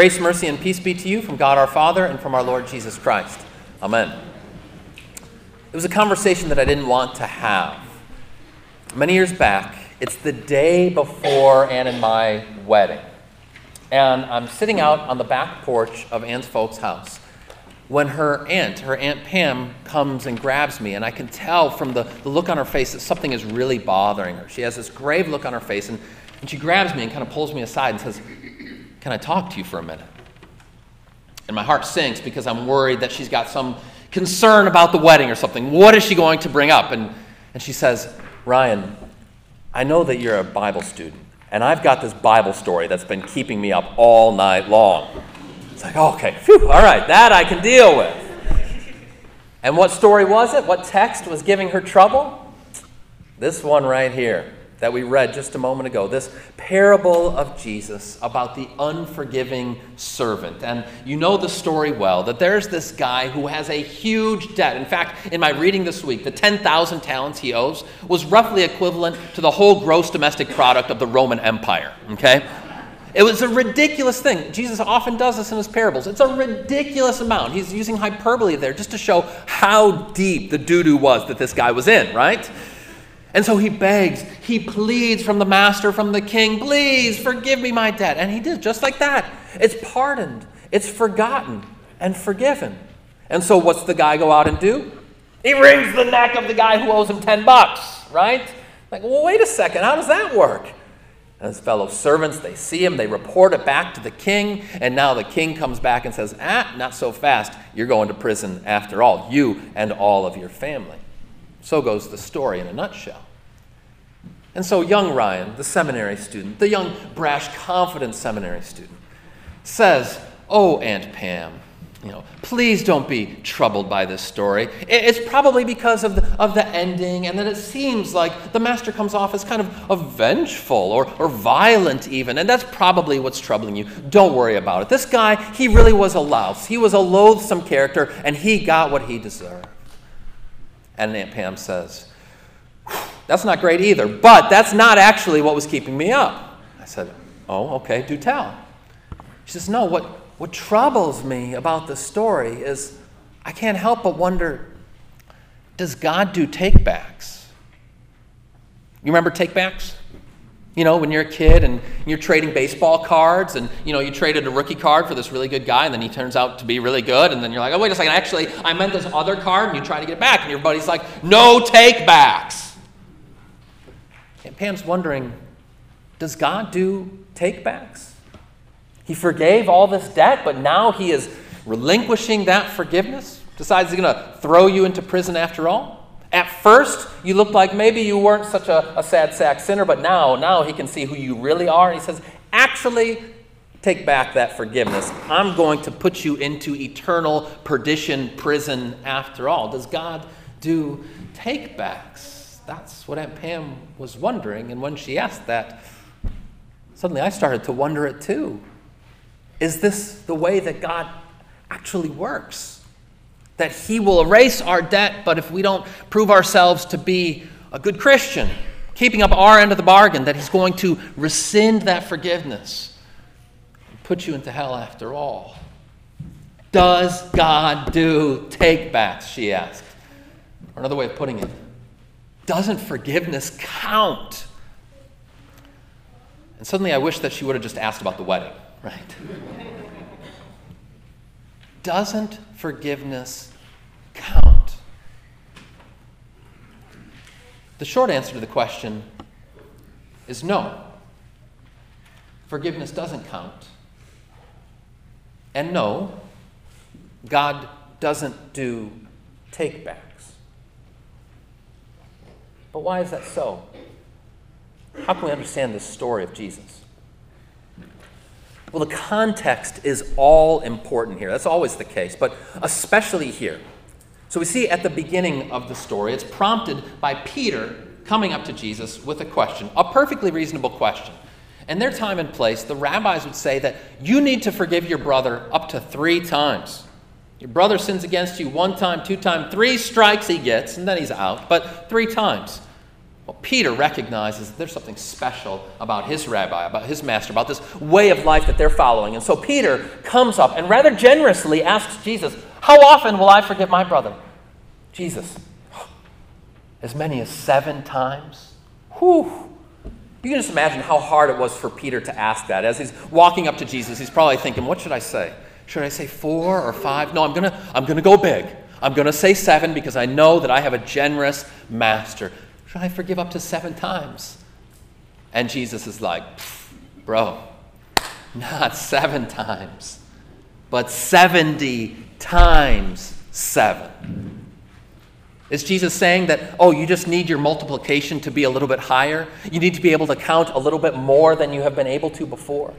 Grace, mercy, and peace be to you from God our Father and from our Lord Jesus Christ. Amen. It was a conversation that I didn't want to have. Many years back, it's the day before Anne and my wedding. And I'm sitting out on the back porch of Anne's folks' house when her aunt, her Aunt Pam, comes and grabs me. And I can tell from the, the look on her face that something is really bothering her. She has this grave look on her face, and, and she grabs me and kind of pulls me aside and says, can I talk to you for a minute? And my heart sinks because I'm worried that she's got some concern about the wedding or something. What is she going to bring up? And, and she says, Ryan, I know that you're a Bible student, and I've got this Bible story that's been keeping me up all night long. It's like, okay, phew, all right, that I can deal with. And what story was it? What text was giving her trouble? This one right here that we read just a moment ago, this parable of Jesus about the unforgiving servant. And you know the story well that there's this guy who has a huge debt. In fact, in my reading this week, the 10,000 talents he owes was roughly equivalent to the whole gross domestic product of the Roman Empire, okay? It was a ridiculous thing. Jesus often does this in his parables. It's a ridiculous amount. He's using hyperbole there just to show how deep the doo doo was that this guy was in, right? And so he begs, he pleads from the master, from the king, please forgive me my debt. And he did, just like that. It's pardoned, it's forgotten, and forgiven. And so what's the guy go out and do? He wrings the neck of the guy who owes him 10 bucks, right? Like, well, wait a second, how does that work? And his fellow servants, they see him, they report it back to the king, and now the king comes back and says, Ah, not so fast. You're going to prison after all, you and all of your family. So goes the story in a nutshell. And so, young Ryan, the seminary student, the young, brash, confident seminary student, says, Oh, Aunt Pam, you know, please don't be troubled by this story. It's probably because of the, of the ending, and that it seems like the master comes off as kind of, of vengeful or, or violent, even. And that's probably what's troubling you. Don't worry about it. This guy, he really was a louse. He was a loathsome character, and he got what he deserved. And Aunt Pam says, That's not great either, but that's not actually what was keeping me up. I said, Oh, okay, do tell. She says, No, what, what troubles me about the story is I can't help but wonder does God do takebacks? You remember takebacks? You know, when you're a kid and you're trading baseball cards and, you know, you traded a rookie card for this really good guy and then he turns out to be really good and then you're like, oh, wait a second, actually, I meant this other card and you try to get it back and your buddy's like, no takebacks. And Pam's wondering, does God do takebacks? He forgave all this debt, but now he is relinquishing that forgiveness, decides he's going to throw you into prison after all. At first, you looked like maybe you weren't such a, a sad sack sinner, but now, now he can see who you really are. And he says, actually, take back that forgiveness. I'm going to put you into eternal perdition prison after all. Does God do take backs? That's what Aunt Pam was wondering. And when she asked that, suddenly I started to wonder it too. Is this the way that God actually works? that He will erase our debt, but if we don't prove ourselves to be a good Christian, keeping up our end of the bargain, that He's going to rescind that forgiveness and put you into hell after all. Does God do take backs? She asked. Or another way of putting it, doesn't forgiveness count? And suddenly I wish that she would have just asked about the wedding, right? Doesn't forgiveness count? The short answer to the question is no. Forgiveness doesn't count. And no, God doesn't do takebacks. But why is that so? How can we understand this story of Jesus? Well, the context is all important here. That's always the case, but especially here. So we see at the beginning of the story, it's prompted by Peter coming up to Jesus with a question, a perfectly reasonable question. In their time and place, the rabbis would say that you need to forgive your brother up to three times. Your brother sins against you one time, two times, three strikes he gets, and then he's out, but three times. Well, Peter recognizes there's something special about his rabbi, about his master, about this way of life that they're following. And so Peter comes up and rather generously asks Jesus, How often will I forgive my brother? Jesus, as many as seven times? Whew. You can just imagine how hard it was for Peter to ask that. As he's walking up to Jesus, he's probably thinking, What should I say? Should I say four or five? No, I'm going to I'm going to go big. I'm going to say seven because I know that I have a generous master. Should I forgive up to seven times? And Jesus is like, Bro, not seven times, but 70 times seven. Is Jesus saying that, oh, you just need your multiplication to be a little bit higher? You need to be able to count a little bit more than you have been able to before?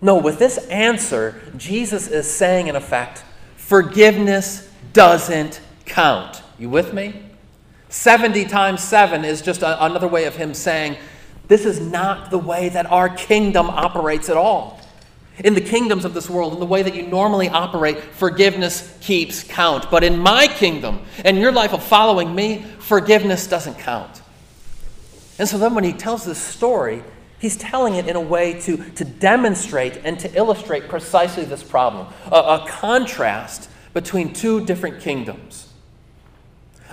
No, with this answer, Jesus is saying, in effect, forgiveness doesn't count. You with me? 70 times 7 is just a, another way of him saying, this is not the way that our kingdom operates at all. In the kingdoms of this world, in the way that you normally operate, forgiveness keeps count. But in my kingdom and your life of following me, forgiveness doesn't count. And so then when he tells this story, he's telling it in a way to, to demonstrate and to illustrate precisely this problem a, a contrast between two different kingdoms.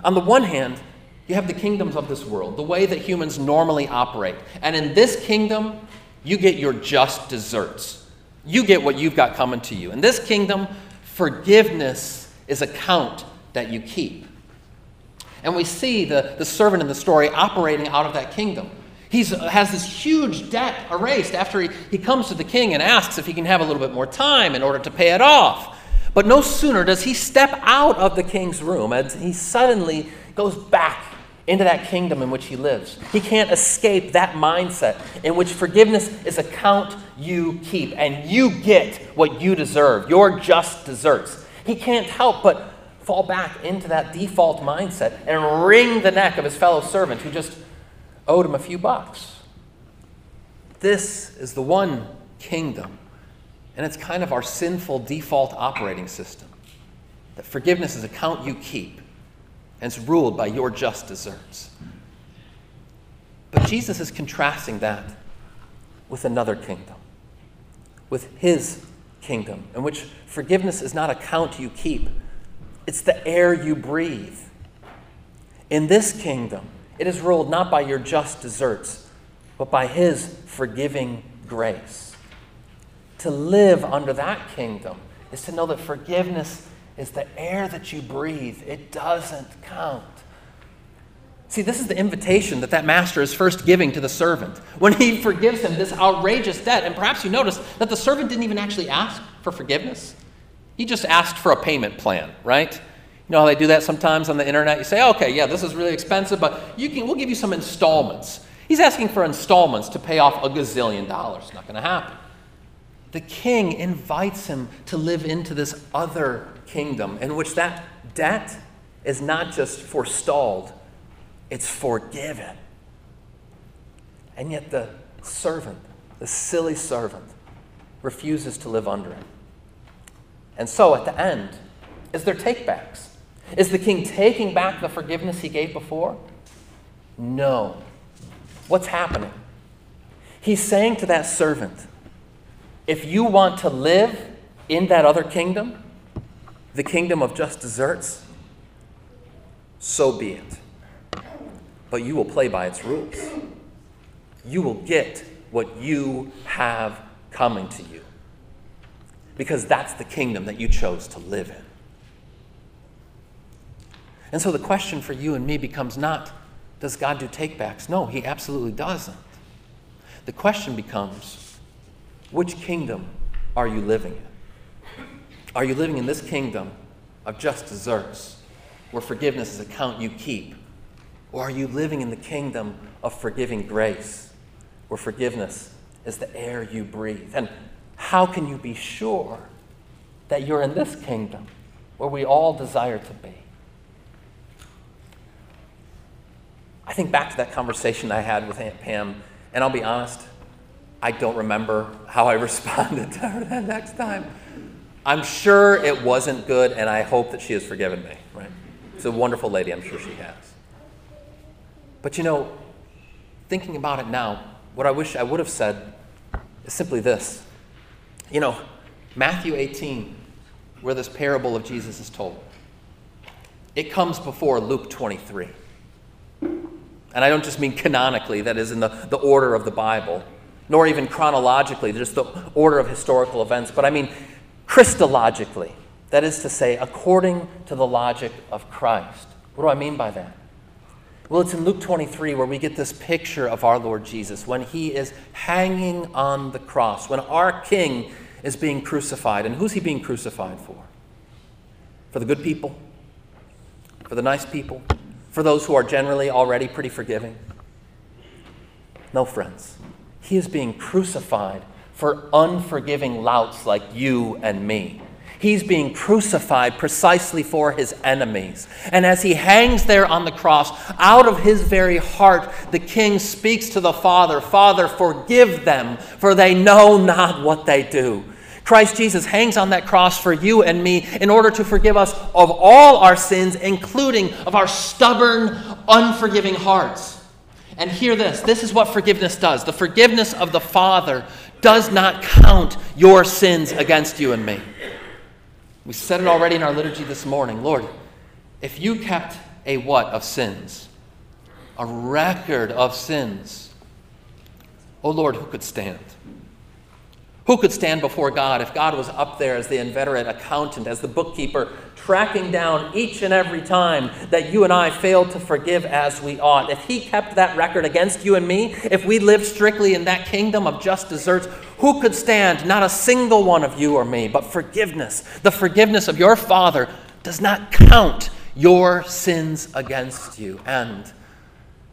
On the one hand, you have the kingdoms of this world, the way that humans normally operate. And in this kingdom, you get your just deserts. You get what you've got coming to you. In this kingdom, forgiveness is a count that you keep. And we see the, the servant in the story operating out of that kingdom. He has this huge debt erased after he, he comes to the king and asks if he can have a little bit more time in order to pay it off. But no sooner does he step out of the king's room as he suddenly goes back into that kingdom in which he lives. He can't escape that mindset in which forgiveness is a count you keep and you get what you deserve, your just deserts. He can't help but fall back into that default mindset and wring the neck of his fellow servant who just owed him a few bucks. This is the one kingdom, and it's kind of our sinful default operating system. That forgiveness is a count you keep and it's ruled by your just deserts. But Jesus is contrasting that with another kingdom, with his kingdom, in which forgiveness is not a count you keep, it's the air you breathe. In this kingdom, it is ruled not by your just deserts, but by his forgiving grace. To live under that kingdom is to know that forgiveness is the air that you breathe. It doesn't count. See, this is the invitation that that master is first giving to the servant when he forgives him this outrageous debt. And perhaps you notice that the servant didn't even actually ask for forgiveness, he just asked for a payment plan, right? You know how they do that sometimes on the internet? You say, okay, yeah, this is really expensive, but you can, we'll give you some installments. He's asking for installments to pay off a gazillion dollars. It's not going to happen. The king invites him to live into this other kingdom in which that debt is not just forestalled, it's forgiven. And yet the servant, the silly servant, refuses to live under it. And so at the end, is there takebacks? Is the king taking back the forgiveness he gave before? No. What's happening? He's saying to that servant, if you want to live in that other kingdom, the kingdom of just deserts, so be it. But you will play by its rules. You will get what you have coming to you. Because that's the kingdom that you chose to live in. And so the question for you and me becomes not, does God do takebacks? No, He absolutely doesn't. The question becomes, which kingdom are you living in? Are you living in this kingdom of just deserts, where forgiveness is a count you keep? Or are you living in the kingdom of forgiving grace, where forgiveness is the air you breathe? And how can you be sure that you're in this kingdom where we all desire to be? I think back to that conversation I had with Aunt Pam, and I'll be honest, I don't remember how I responded to her that next time. I'm sure it wasn't good, and I hope that she has forgiven me, right? She's a wonderful lady, I'm sure she has. But you know, thinking about it now, what I wish I would have said is simply this. You know, Matthew 18, where this parable of Jesus is told, it comes before Luke 23. And I don't just mean canonically, that is in the, the order of the Bible, nor even chronologically, just the order of historical events, but I mean Christologically. That is to say, according to the logic of Christ. What do I mean by that? Well, it's in Luke 23 where we get this picture of our Lord Jesus when he is hanging on the cross, when our King is being crucified. And who's he being crucified for? For the good people? For the nice people? For those who are generally already pretty forgiving? No, friends. He is being crucified for unforgiving louts like you and me. He's being crucified precisely for his enemies. And as he hangs there on the cross, out of his very heart, the king speaks to the Father Father, forgive them, for they know not what they do. Christ Jesus hangs on that cross for you and me in order to forgive us of all our sins, including of our stubborn, unforgiving hearts. And hear this this is what forgiveness does. The forgiveness of the Father does not count your sins against you and me. We said it already in our liturgy this morning. Lord, if you kept a what of sins? A record of sins. Oh Lord, who could stand? Who could stand before God if God was up there as the inveterate accountant, as the bookkeeper, tracking down each and every time that you and I failed to forgive as we ought? If He kept that record against you and me, if we lived strictly in that kingdom of just deserts, who could stand? Not a single one of you or me, but forgiveness. The forgiveness of your Father does not count your sins against you. And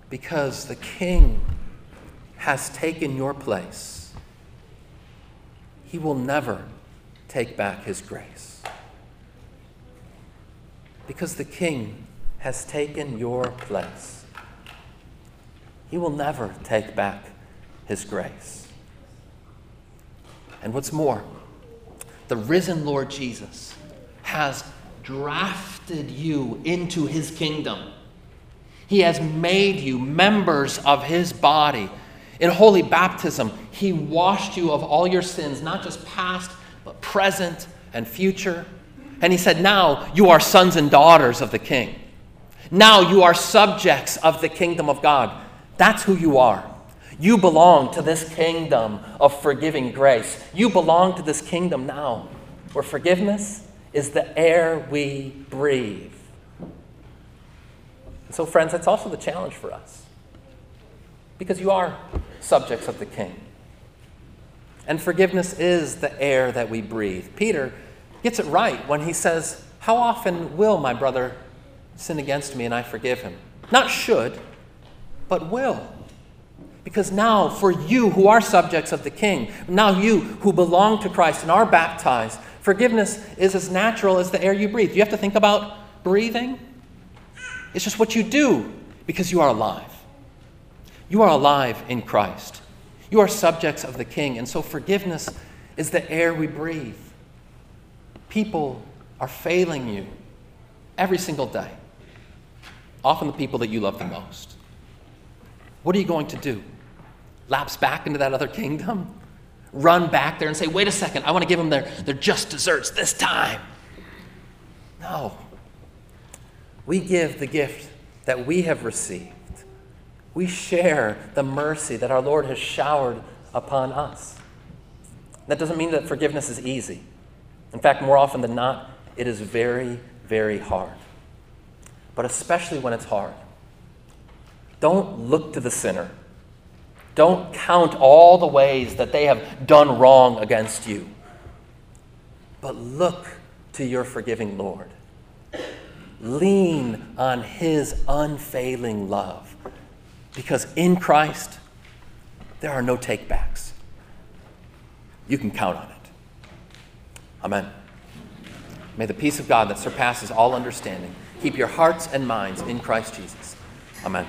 because the King has taken your place, he will never take back his grace. Because the king has taken your place. He will never take back his grace. And what's more, the risen Lord Jesus has drafted you into his kingdom. He has made you members of his body in holy baptism, he washed you of all your sins, not just past, but present and future. And he said, Now you are sons and daughters of the king. Now you are subjects of the kingdom of God. That's who you are. You belong to this kingdom of forgiving grace. You belong to this kingdom now where forgiveness is the air we breathe. And so, friends, that's also the challenge for us because you are subjects of the king. And forgiveness is the air that we breathe. Peter gets it right when he says, How often will my brother sin against me and I forgive him? Not should, but will. Because now, for you who are subjects of the king, now you who belong to Christ and are baptized, forgiveness is as natural as the air you breathe. You have to think about breathing. It's just what you do because you are alive. You are alive in Christ. You are subjects of the King, and so forgiveness is the air we breathe. People are failing you every single day, often the people that you love the most. What are you going to do? Lapse back into that other kingdom? Run back there and say, wait a second, I want to give them their, their just deserts this time. No. We give the gift that we have received we share the mercy that our Lord has showered upon us. That doesn't mean that forgiveness is easy. In fact, more often than not, it is very, very hard. But especially when it's hard, don't look to the sinner. Don't count all the ways that they have done wrong against you. But look to your forgiving Lord. Lean on his unfailing love because in Christ, there are no takebacks. You can count on it. Amen. May the peace of God that surpasses all understanding keep your hearts and minds in Christ Jesus. Amen.